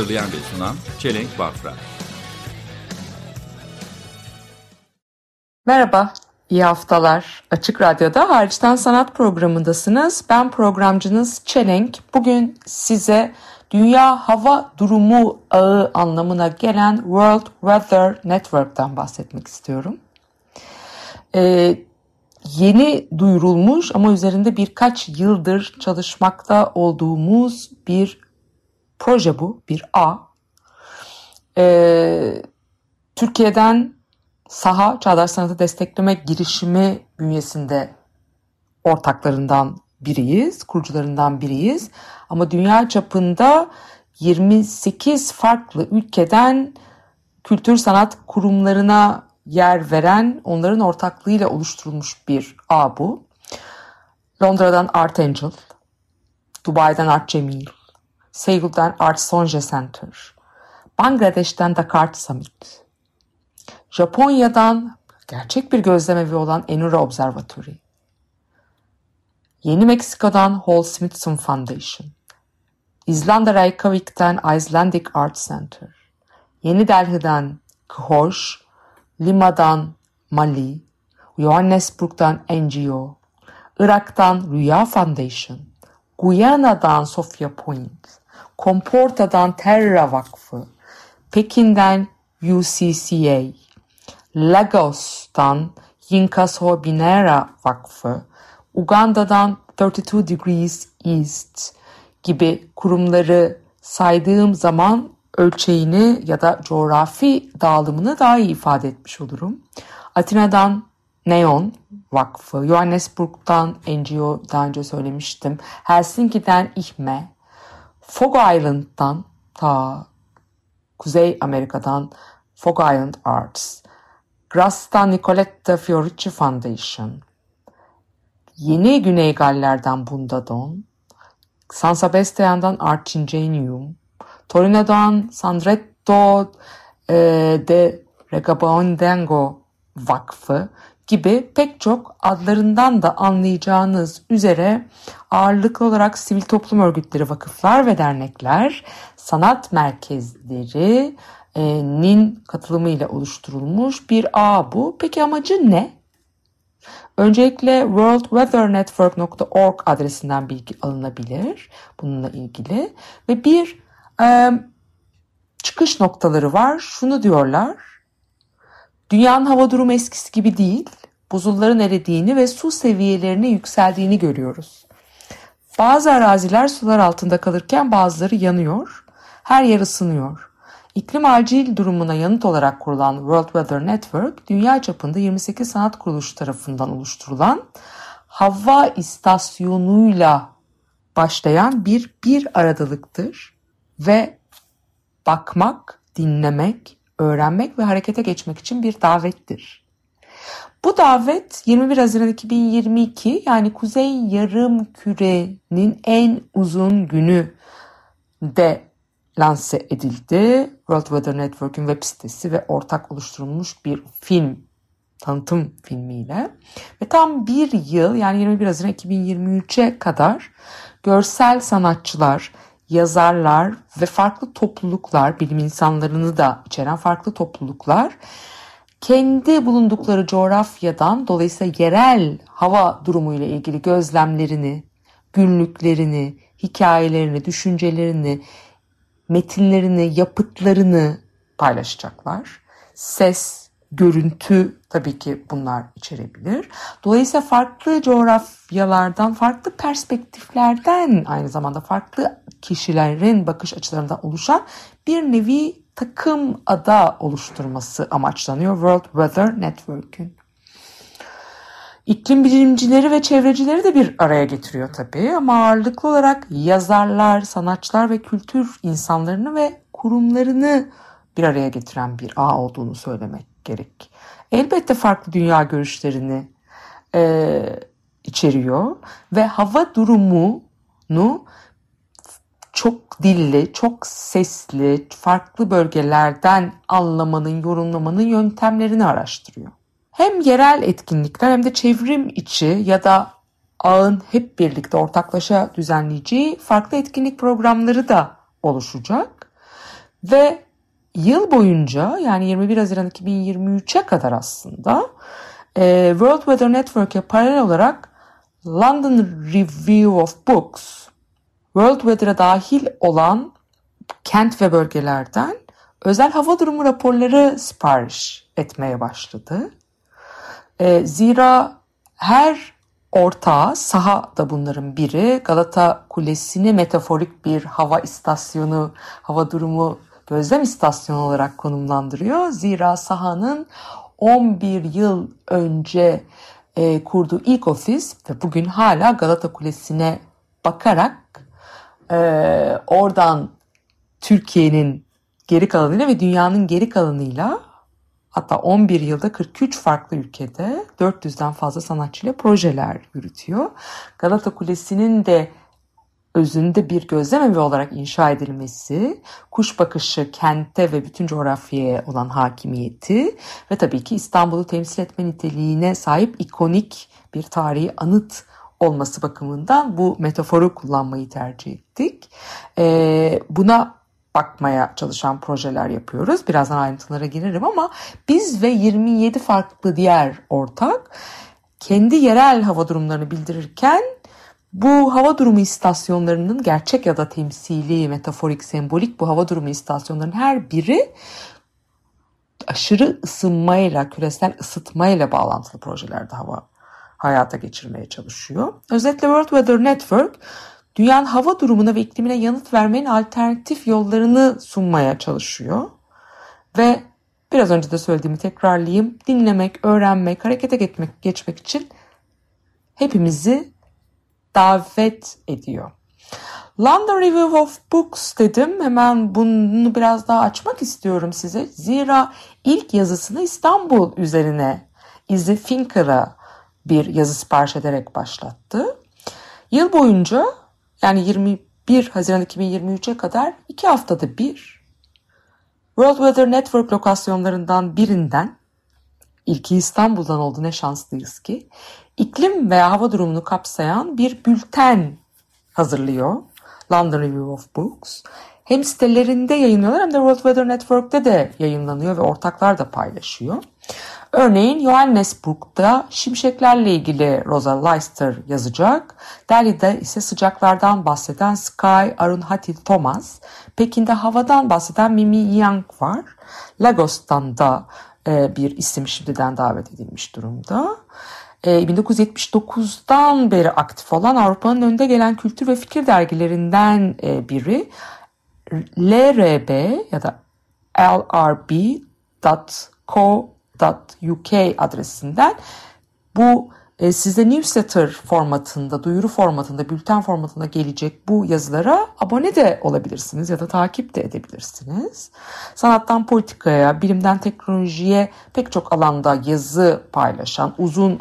Hazırlayan ve sunan Çelenk Bafra. Merhaba, iyi haftalar. Açık Radyo'da Hariçten Sanat programındasınız. Ben programcınız Çelenk. Bugün size Dünya Hava Durumu Ağı anlamına gelen World Weather Network'tan bahsetmek istiyorum. Ee, yeni duyurulmuş ama üzerinde birkaç yıldır çalışmakta olduğumuz bir proje bu, bir ağ. Ee, Türkiye'den Saha Çağdaş Sanatı Destekleme girişimi bünyesinde ortaklarından biriyiz, kurucularından biriyiz. Ama dünya çapında 28 farklı ülkeden kültür sanat kurumlarına yer veren, onların ortaklığıyla oluşturulmuş bir ağ bu. Londra'dan Art Angel, Dubai'den Art Cemil, Seul'den Art Sonje Center, Bangladeş'ten Dakar Summit, Japonya'dan gerçek bir gözlemevi olan Enura Observatory, Yeni Meksiko'dan Hall Smithson Foundation, İzlanda Reykjavik'ten Icelandic Art Center, Yeni Delhi'den Khosh, Lima'dan Mali, Johannesburg'dan NGO, Irak'tan Rüya Foundation, Guyana'dan Sofia Point, Comporta'dan Terra Vakfı, Pekin'den UCCA, Lagos'tan Yinkaso Binera Vakfı, Uganda'dan 32 Degrees East gibi kurumları saydığım zaman ölçeğini ya da coğrafi dağılımını daha iyi ifade etmiş olurum. Atina'dan Neon Vakfı, Johannesburg'dan NGO daha önce söylemiştim. Helsinki'den İHME, Fog Island'dan ta Kuzey Amerika'dan Fog Island Arts, Grass'tan Nicoletta Fiorici Foundation, Yeni Güney Galler'den Bundadon, San Sebastian'dan Art Ingenium, Torino'dan Sandretto e, de Regabondengo Vakfı gibi pek çok adlarından da anlayacağınız üzere ağırlıklı olarak sivil toplum örgütleri, vakıflar ve dernekler, sanat merkezlerinin katılımıyla oluşturulmuş bir ağ bu. Peki amacı ne? Öncelikle worldweathernetwork.org adresinden bilgi alınabilir bununla ilgili ve bir e, çıkış noktaları var. Şunu diyorlar. Dünyanın hava durumu eskisi gibi değil. Buzulların eridiğini ve su seviyelerinin yükseldiğini görüyoruz. Bazı araziler sular altında kalırken bazıları yanıyor. Her yer ısınıyor. İklim acil durumuna yanıt olarak kurulan World Weather Network, dünya çapında 28 sanat kuruluşu tarafından oluşturulan hava istasyonuyla başlayan bir bir aradalıktır ve bakmak, dinlemek, öğrenmek ve harekete geçmek için bir davettir. Bu davet 21 Haziran 2022 yani Kuzey Yarım Küre'nin en uzun günü de lanse edildi. World Weather Network'ün web sitesi ve ortak oluşturulmuş bir film, tanıtım filmiyle. Ve tam bir yıl yani 21 Haziran 2023'e kadar görsel sanatçılar, yazarlar ve farklı topluluklar, bilim insanlarını da içeren farklı topluluklar kendi bulundukları coğrafyadan dolayısıyla yerel hava durumu ile ilgili gözlemlerini, günlüklerini, hikayelerini, düşüncelerini, metinlerini, yapıtlarını paylaşacaklar. Ses, görüntü tabii ki bunlar içerebilir. Dolayısıyla farklı coğrafyalardan, farklı perspektiflerden aynı zamanda farklı kişilerin bakış açılarından oluşan bir nevi takım ada oluşturması amaçlanıyor World Weather Network'ün. iklim bilimcileri ve çevrecileri de bir araya getiriyor tabii ama ağırlıklı olarak yazarlar, sanatçılar ve kültür insanlarını ve kurumlarını bir araya getiren bir ağ olduğunu söylemek gerek. Elbette farklı dünya görüşlerini e, içeriyor ve hava durumunu çok dilli, çok sesli, farklı bölgelerden anlamanın, yorumlamanın yöntemlerini araştırıyor. Hem yerel etkinlikler hem de çevrim içi ya da ağın hep birlikte ortaklaşa düzenleyeceği farklı etkinlik programları da oluşacak. Ve yıl boyunca yani 21 Haziran 2023'e kadar aslında e, World Weather Network'e paralel olarak London Review of Books World Weather'a dahil olan kent ve bölgelerden özel hava durumu raporları sipariş etmeye başladı. E, zira her ortağı, saha da bunların biri, Galata Kulesi'ni metaforik bir hava istasyonu, hava durumu gözlem istasyonu olarak konumlandırıyor. Zira sahanın 11 yıl önce e, kurduğu ilk ofis ve bugün hala Galata Kulesi'ne bakarak e, oradan Türkiye'nin geri kalanıyla ve dünyanın geri kalanıyla hatta 11 yılda 43 farklı ülkede 400'den fazla sanatçıyla projeler yürütüyor. Galata Kulesi'nin de özünde bir gözlem evi olarak inşa edilmesi, kuş bakışı kente ve bütün coğrafyaya olan hakimiyeti ve tabii ki İstanbul'u temsil etme niteliğine sahip ikonik bir tarihi anıt olması bakımından bu metaforu kullanmayı tercih ettik. Ee, buna bakmaya çalışan projeler yapıyoruz. Birazdan ayrıntılara girerim ama biz ve 27 farklı diğer ortak kendi yerel hava durumlarını bildirirken bu hava durumu istasyonlarının gerçek ya da temsili, metaforik, sembolik bu hava durumu istasyonlarının her biri aşırı ısınmayla, küresel ısıtmayla bağlantılı projelerde hava hayata geçirmeye çalışıyor. Özetle World Weather Network dünyanın hava durumuna ve iklimine yanıt vermenin alternatif yollarını sunmaya çalışıyor. Ve biraz önce de söylediğimi tekrarlayayım. Dinlemek, öğrenmek, harekete geçmek, geçmek için hepimizi davet ediyor. London Review of Books dedim. Hemen bunu biraz daha açmak istiyorum size. Zira ilk yazısını İstanbul üzerine Izzy Finker'a bir yazı sipariş ederek başlattı. Yıl boyunca yani 21 Haziran 2023'e kadar iki haftada bir World Weather Network lokasyonlarından birinden ilki İstanbul'dan oldu ne şanslıyız ki iklim veya hava durumunu kapsayan bir bülten hazırlıyor. London Review of Books. Hem sitelerinde yayınlıyorlar hem de World Weather Network'te de yayınlanıyor ve ortaklar da paylaşıyor. Örneğin Johannesburg'da şimşeklerle ilgili Rosa Leister yazacak. Delhi'de ise sıcaklardan bahseden Sky Arunhati Thomas. Pekin'de havadan bahseden Mimi Yang var. Lagos'tan da e, bir isim şimdiden davet edilmiş durumda. 1979'dan beri aktif olan Avrupa'nın önde gelen kültür ve fikir dergilerinden biri LRB ya da lrb.co.uk adresinden bu size newsletter formatında, duyuru formatında, bülten formatında gelecek bu yazılara abone de olabilirsiniz ya da takip de edebilirsiniz. Sanattan politikaya, bilimden teknolojiye pek çok alanda yazı paylaşan, uzun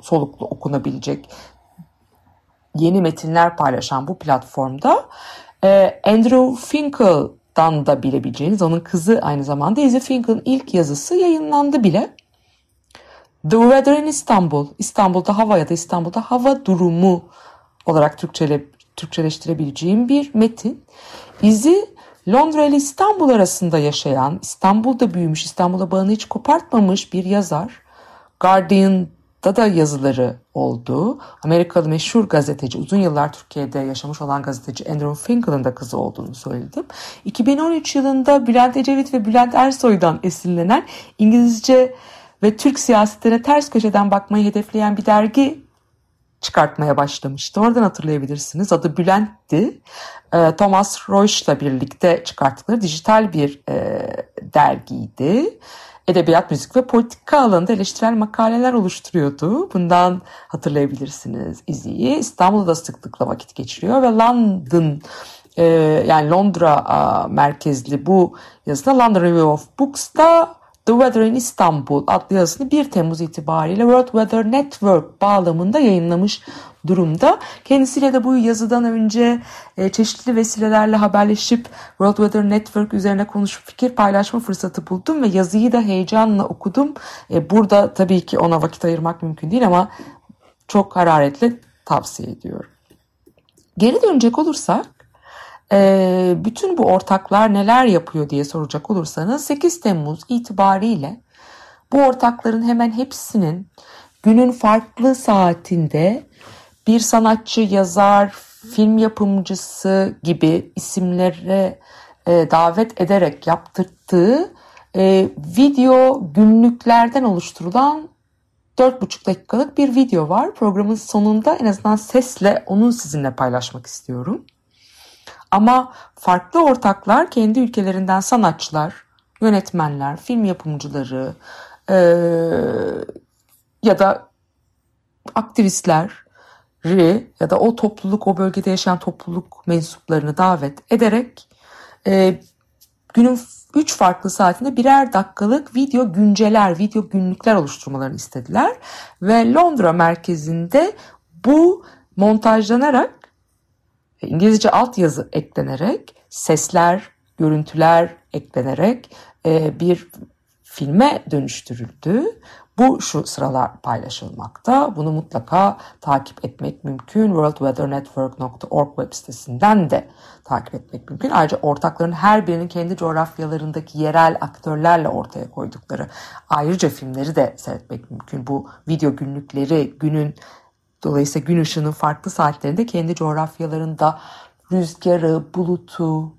soluklu okunabilecek yeni metinler paylaşan bu platformda e, Andrew Finkel'dan da bilebileceğiniz onun kızı aynı zamanda Izzy Finkel'ın ilk yazısı yayınlandı bile. The Weather in İstanbul, İstanbul'da hava ya da İstanbul'da hava durumu olarak Türkçele, Türkçeleştirebileceğim bir metin. Izzy Londra ile İstanbul arasında yaşayan, İstanbul'da büyümüş, İstanbul'a bağını hiç kopartmamış bir yazar. Guardian da yazıları oldu. Amerikalı meşhur gazeteci, uzun yıllar Türkiye'de yaşamış olan gazeteci Andrew Finkel'ın da kızı olduğunu söyledim. 2013 yılında Bülent Ecevit ve Bülent Ersoy'dan esinlenen İngilizce ve Türk siyasetine ters köşeden bakmayı hedefleyen bir dergi çıkartmaya başlamıştı. Oradan hatırlayabilirsiniz. Adı Bülent'ti. Thomas Royce'la birlikte çıkarttıkları dijital bir dergiydi. Edebiyat, müzik ve politika alanında eleştirel makaleler oluşturuyordu. Bundan hatırlayabilirsiniz İzi'yi. İstanbul'da da sıklıkla vakit geçiriyor ve London e, yani Londra merkezli bu yazıda London Review of Books'ta The Weather in Istanbul adlı yazısını 1 Temmuz itibariyle World Weather Network bağlamında yayınlamış durumda. Kendisiyle de bu yazıdan önce e, çeşitli vesilelerle haberleşip World Weather Network üzerine konuşup fikir paylaşma fırsatı buldum ve yazıyı da heyecanla okudum. E, burada tabii ki ona vakit ayırmak mümkün değil ama çok hararetle tavsiye ediyorum. Geri dönecek olursak e, bütün bu ortaklar neler yapıyor diye soracak olursanız 8 Temmuz itibariyle bu ortakların hemen hepsinin günün farklı saatinde bir sanatçı, yazar, film yapımcısı gibi isimlere e, davet ederek yaptırdığı e, video günlüklerden oluşturulan 4,5 dakikalık bir video var. Programın sonunda en azından sesle onu sizinle paylaşmak istiyorum. Ama farklı ortaklar kendi ülkelerinden sanatçılar, yönetmenler, film yapımcıları e, ya da aktivistleri ya da o topluluk, o bölgede yaşayan topluluk mensuplarını davet ederek e, günün 3 farklı saatinde birer dakikalık video günceler, video günlükler oluşturmalarını istediler. Ve Londra merkezinde bu montajlanarak İngilizce altyazı eklenerek, sesler, görüntüler eklenerek e, bir filme dönüştürüldü. Bu şu sıralar paylaşılmakta. Bunu mutlaka takip etmek mümkün. worldweathernetwork.org web sitesinden de takip etmek mümkün. Ayrıca ortakların her birinin kendi coğrafyalarındaki yerel aktörlerle ortaya koydukları ayrıca filmleri de seyretmek mümkün. Bu video günlükleri günün Dolayısıyla gün ışığının farklı saatlerinde kendi coğrafyalarında rüzgarı, bulutu,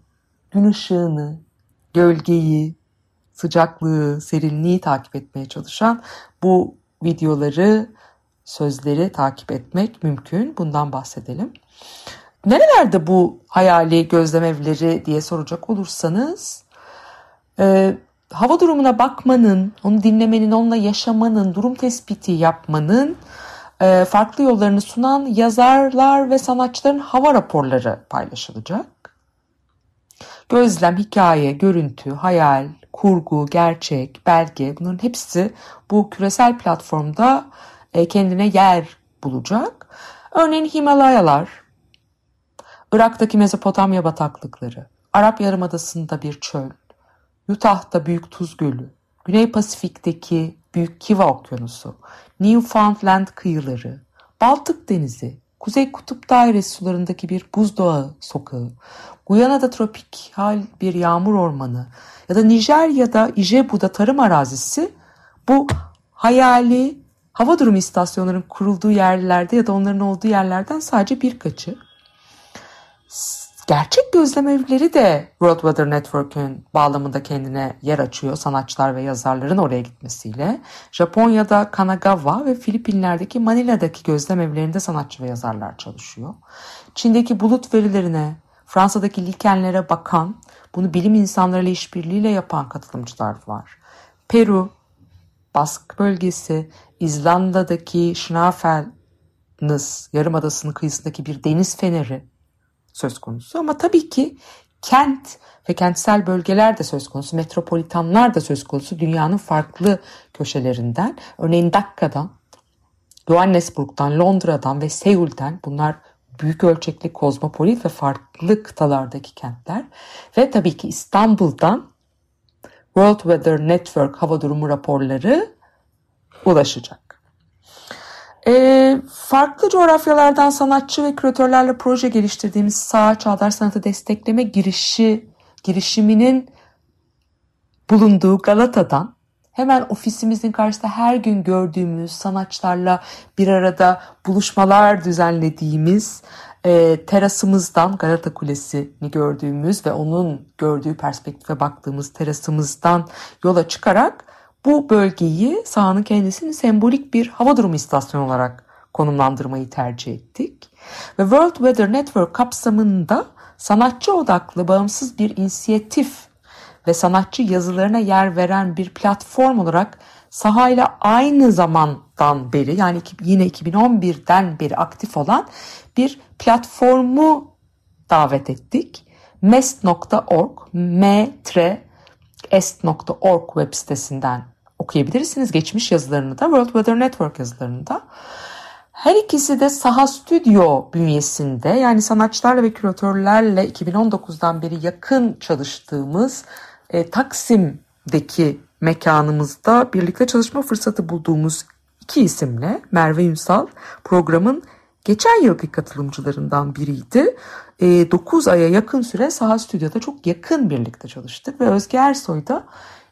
gün ışığını, gölgeyi, sıcaklığı, serinliği takip etmeye çalışan bu videoları, sözleri takip etmek mümkün. Bundan bahsedelim. Nerelerde bu hayali gözlem evleri diye soracak olursanız e, hava durumuna bakmanın, onu dinlemenin, onunla yaşamanın, durum tespiti yapmanın e, farklı yollarını sunan yazarlar ve sanatçıların hava raporları paylaşılacak. Gözlem, hikaye, görüntü, hayal, kurgu, gerçek, belge bunların hepsi bu küresel platformda e, kendine yer bulacak. Örneğin Himalayalar, Irak'taki Mezopotamya bataklıkları, Arap Yarımadası'nda bir çöl, Utah'ta Büyük Tuz Gölü, Güney Pasifik'teki Büyük Kiva Okyanusu, Newfoundland kıyıları, Baltık Denizi, Kuzey Kutup Dairesi sularındaki bir buzdağı sokağı, Guyana'da tropikal bir yağmur ormanı ya da Nijerya'da Ijebu'da tarım arazisi bu hayali hava durumu istasyonlarının kurulduğu yerlerde ya da onların olduğu yerlerden sadece birkaçı. Gerçek gözlem evleri de World Weather Network'ün bağlamında kendine yer açıyor sanatçılar ve yazarların oraya gitmesiyle. Japonya'da Kanagawa ve Filipinler'deki Manila'daki gözlem evlerinde sanatçı ve yazarlar çalışıyor. Çin'deki bulut verilerine, Fransa'daki likenlere bakan, bunu bilim insanlarıyla işbirliğiyle yapan katılımcılar var. Peru, Bask bölgesi, İzlanda'daki Schnafelnus yarımadasının kıyısındaki bir deniz feneri, söz konusu. Ama tabii ki kent ve kentsel bölgeler de söz konusu, metropolitanlar da söz konusu dünyanın farklı köşelerinden. Örneğin Dakka'dan, Johannesburg'dan, Londra'dan ve Seul'den bunlar büyük ölçekli kozmopolit ve farklı kıtalardaki kentler. Ve tabii ki İstanbul'dan World Weather Network hava durumu raporları ulaşacak. E, farklı coğrafyalardan sanatçı ve küratörlerle proje geliştirdiğimiz Sağ Çağdaş Sanatı Destekleme girişi girişiminin bulunduğu Galata'dan hemen ofisimizin karşısında her gün gördüğümüz sanatçılarla bir arada buluşmalar düzenlediğimiz e, terasımızdan Galata Kulesi'ni gördüğümüz ve onun gördüğü perspektife baktığımız terasımızdan yola çıkarak bu bölgeyi sahanın kendisini sembolik bir hava durumu istasyonu olarak konumlandırmayı tercih ettik. Ve World Weather Network kapsamında sanatçı odaklı bağımsız bir inisiyatif ve sanatçı yazılarına yer veren bir platform olarak sahayla aynı zamandan beri yani yine 2011'den beri aktif olan bir platformu davet ettik. mest.org, m-est.org web sitesinden okuyabilirsiniz. Geçmiş yazılarını da World Weather Network yazılarını da. Her ikisi de Saha Stüdyo bünyesinde yani sanatçılarla ve küratörlerle 2019'dan beri yakın çalıştığımız e, Taksim'deki mekanımızda birlikte çalışma fırsatı bulduğumuz iki isimle Merve Ünsal programın geçen yılki katılımcılarından biriydi. E, 9 aya yakın süre Saha Stüdyo'da çok yakın birlikte çalıştık ve Özge Ersoy da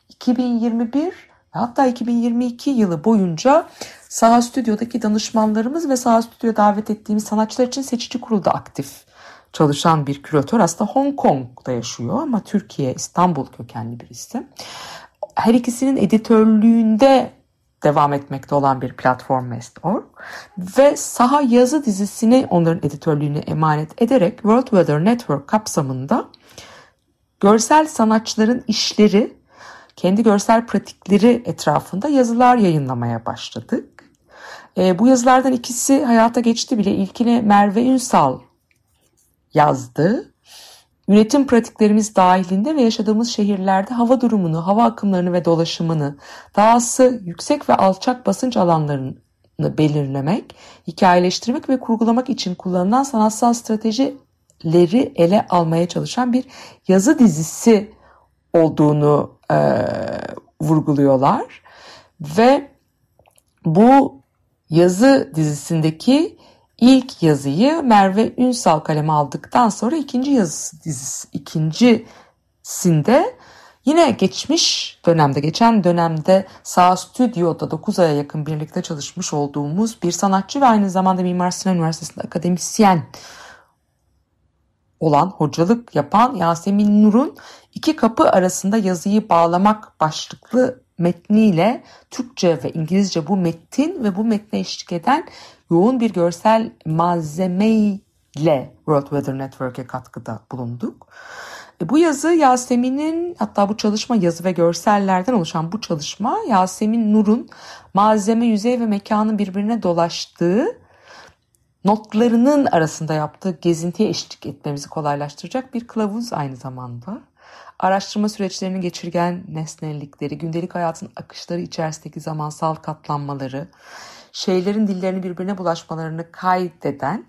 2021 hatta 2022 yılı boyunca Saha Stüdyo'daki danışmanlarımız ve Saha Stüdyo davet ettiğimiz sanatçılar için seçici kurulda aktif çalışan bir küratör. Aslında Hong Kong'da yaşıyor ama Türkiye, İstanbul kökenli bir isim. Her ikisinin editörlüğünde devam etmekte olan bir platform Mest.org ve Saha Yazı dizisini onların editörlüğüne emanet ederek World Weather Network kapsamında görsel sanatçıların işleri, kendi görsel pratikleri etrafında yazılar yayınlamaya başladık. E, bu yazılardan ikisi hayata geçti bile. İlkini Merve Ünsal yazdı. Üretim pratiklerimiz dahilinde ve yaşadığımız şehirlerde hava durumunu, hava akımlarını ve dolaşımını, dahası yüksek ve alçak basınç alanlarını belirlemek, hikayeleştirmek ve kurgulamak için kullanılan sanatsal stratejileri ele almaya çalışan bir yazı dizisi olduğunu e, vurguluyorlar. Ve bu yazı dizisindeki ilk yazıyı Merve Ünsal kaleme aldıktan sonra ikinci yazı dizisi ikincisinde yine geçmiş dönemde geçen dönemde Sağ Stüdyo'da 9 aya yakın birlikte çalışmış olduğumuz bir sanatçı ve aynı zamanda Mimar Sinan Üniversitesi'nde akademisyen olan hocalık yapan Yasemin Nur'un iki kapı arasında yazıyı bağlamak başlıklı metniyle Türkçe ve İngilizce bu metin ve bu metne eşlik eden yoğun bir görsel malzemeyle World Weather Network'e katkıda bulunduk. E, bu yazı Yasemin'in hatta bu çalışma yazı ve görsellerden oluşan bu çalışma Yasemin Nur'un malzeme, yüzey ve mekanın birbirine dolaştığı notlarının arasında yaptığı gezintiye eşlik etmemizi kolaylaştıracak bir kılavuz aynı zamanda. Araştırma süreçlerinin geçirgen nesnellikleri, gündelik hayatın akışları içerisindeki zamansal katlanmaları, şeylerin dillerini birbirine bulaşmalarını kaydeden,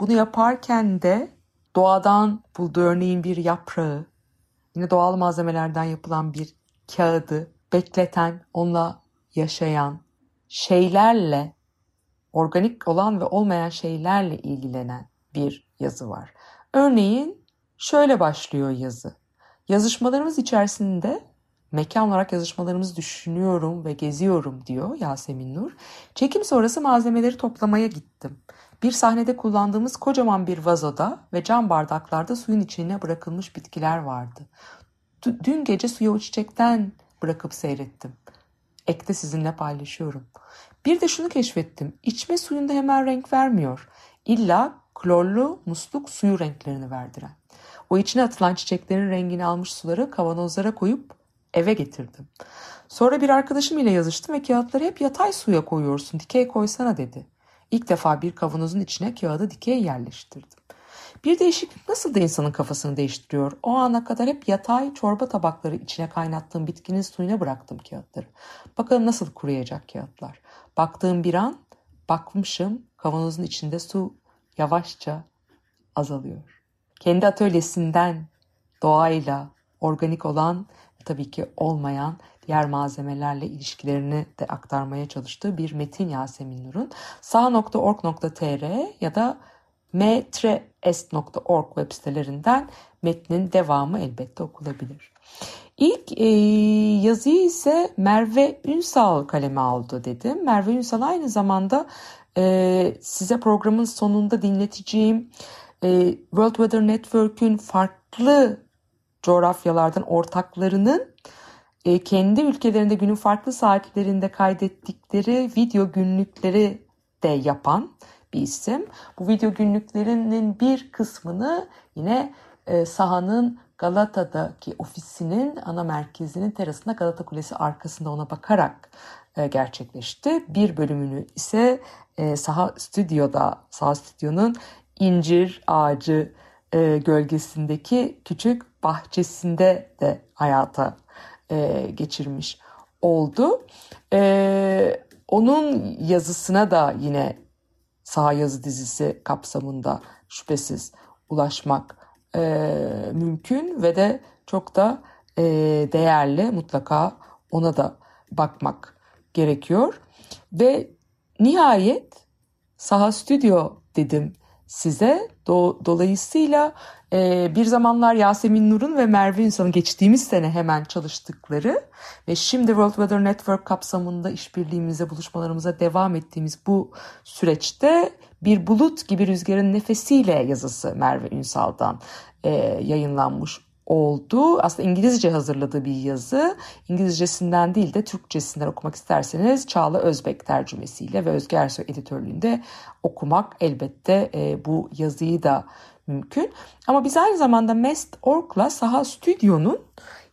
bunu yaparken de doğadan bulduğu örneğin bir yaprağı, yine doğal malzemelerden yapılan bir kağıdı bekleten, onunla yaşayan şeylerle, organik olan ve olmayan şeylerle ilgilenen bir yazı var. Örneğin şöyle başlıyor yazı. Yazışmalarımız içerisinde mekan olarak yazışmalarımızı düşünüyorum ve geziyorum diyor Yasemin Nur. Çekim sonrası malzemeleri toplamaya gittim. Bir sahnede kullandığımız kocaman bir vazoda ve cam bardaklarda suyun içine bırakılmış bitkiler vardı. Dün gece suya o çiçekten bırakıp seyrettim. Ekte sizinle paylaşıyorum. Bir de şunu keşfettim. İçme suyunda hemen renk vermiyor. İlla klorlu musluk suyu renklerini verdiren. O içine atılan çiçeklerin rengini almış suları kavanozlara koyup eve getirdim. Sonra bir arkadaşım ile yazıştım ve kağıtları hep yatay suya koyuyorsun, dikey koysana dedi. İlk defa bir kavanozun içine kağıdı dikey yerleştirdim. Bir değişiklik nasıl da insanın kafasını değiştiriyor. O ana kadar hep yatay çorba tabakları içine kaynattığım bitkinin suyuna bıraktım kağıtları. Bakalım nasıl kuruyacak kağıtlar. Baktığım bir an bakmışım kavanozun içinde su yavaşça azalıyor. Kendi atölyesinden doğayla organik olan tabii ki olmayan diğer malzemelerle ilişkilerini de aktarmaya çalıştığı bir metin Yasemin Nur'un sağ.org.tr ya da m-est.org web sitelerinden metnin devamı elbette okulabilir. İlk e, yazıyı ise Merve Ünsal kaleme aldı dedim. Merve Ünsal aynı zamanda e, size programın sonunda dinleteceğim e, World Weather Network'ün farklı coğrafyalardan ortaklarının e, kendi ülkelerinde günün farklı saatlerinde kaydettikleri video günlükleri de yapan bir isim. Bu video günlüklerinin bir kısmını yine e, sahanın Galata'daki ofisinin ana merkezinin terasında Galata Kulesi arkasında ona bakarak e, gerçekleşti. Bir bölümünü ise e, Saha Stüdyo'da, Saha Stüdyo'nun incir ağacı e, gölgesindeki küçük bahçesinde de hayata e, geçirmiş oldu. E, onun yazısına da yine Saha Yazı dizisi kapsamında şüphesiz ulaşmak e, mümkün ve de çok da e, değerli mutlaka ona da bakmak gerekiyor. Ve nihayet Saha Stüdyo dedim size. Do- dolayısıyla e, bir zamanlar Yasemin Nur'un ve Merve Ünsal'ın geçtiğimiz sene hemen çalıştıkları ve şimdi World Weather Network kapsamında işbirliğimize, buluşmalarımıza devam ettiğimiz bu süreçte bir bulut gibi rüzgarın nefesiyle yazısı Merve Ünsal'dan e, yayınlanmış oldu. Aslında İngilizce hazırladığı bir yazı. İngilizcesinden değil de Türkçesinden okumak isterseniz Çağla Özbek tercümesiyle ve Özge Ersoy editörlüğünde okumak elbette e, bu yazıyı da mümkün. Ama biz aynı zamanda Mest.org'la Saha Stüdyo'nun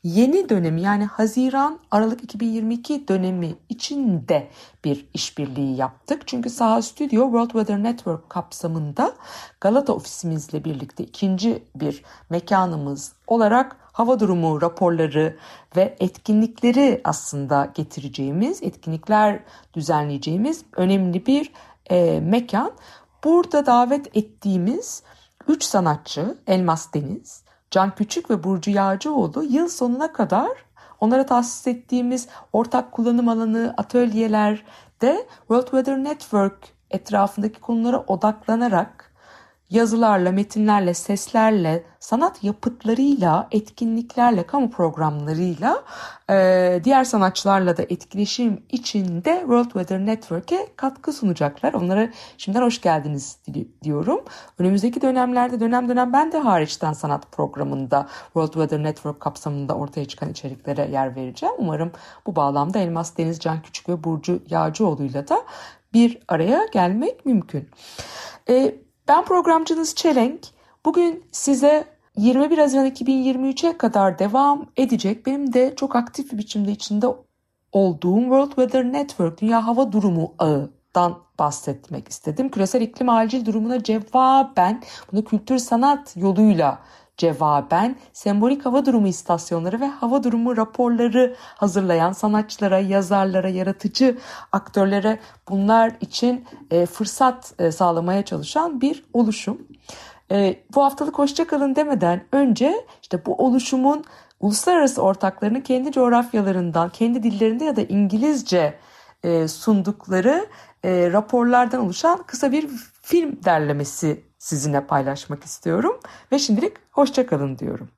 yeni dönemi yani Haziran Aralık 2022 dönemi içinde bir işbirliği yaptık. Çünkü Saha Stüdyo World Weather Network kapsamında Galata ofisimizle birlikte ikinci bir mekanımız olarak hava durumu raporları ve etkinlikleri aslında getireceğimiz, etkinlikler düzenleyeceğimiz önemli bir e, mekan. Burada davet ettiğimiz üç sanatçı Elmas Deniz, Can Küçük ve Burcu Yağcıoğlu yıl sonuna kadar onlara tahsis ettiğimiz ortak kullanım alanı, atölyelerde World Weather Network etrafındaki konulara odaklanarak yazılarla, metinlerle, seslerle, sanat yapıtlarıyla, etkinliklerle, kamu programlarıyla, e, diğer sanatçılarla da etkileşim içinde World Weather Network'e katkı sunacaklar. Onlara şimdiden hoş geldiniz diyorum. Önümüzdeki dönemlerde dönem dönem ben de hariçten sanat programında World Weather Network kapsamında ortaya çıkan içeriklere yer vereceğim. Umarım bu bağlamda Elmas Deniz Can Küçük ve Burcu Yağcıoğlu'yla da bir araya gelmek mümkün. E, ben programcınız Çelenk. Bugün size 21 Haziran 2023'e kadar devam edecek benim de çok aktif bir biçimde içinde olduğum World Weather Network Dünya Hava Durumu Ağı'dan bahsetmek istedim. Küresel iklim acil durumuna cevaben bunu kültür sanat yoluyla cevaben sembolik hava durumu istasyonları ve hava durumu raporları hazırlayan sanatçılara, yazarlara, yaratıcı aktörlere bunlar için e, fırsat e, sağlamaya çalışan bir oluşum. E, bu haftalık hoşçakalın demeden önce işte bu oluşumun uluslararası ortaklarının kendi coğrafyalarından, kendi dillerinde ya da İngilizce e, sundukları e, raporlardan oluşan kısa bir film derlemesi sizinle paylaşmak istiyorum. Ve şimdilik hoşçakalın diyorum.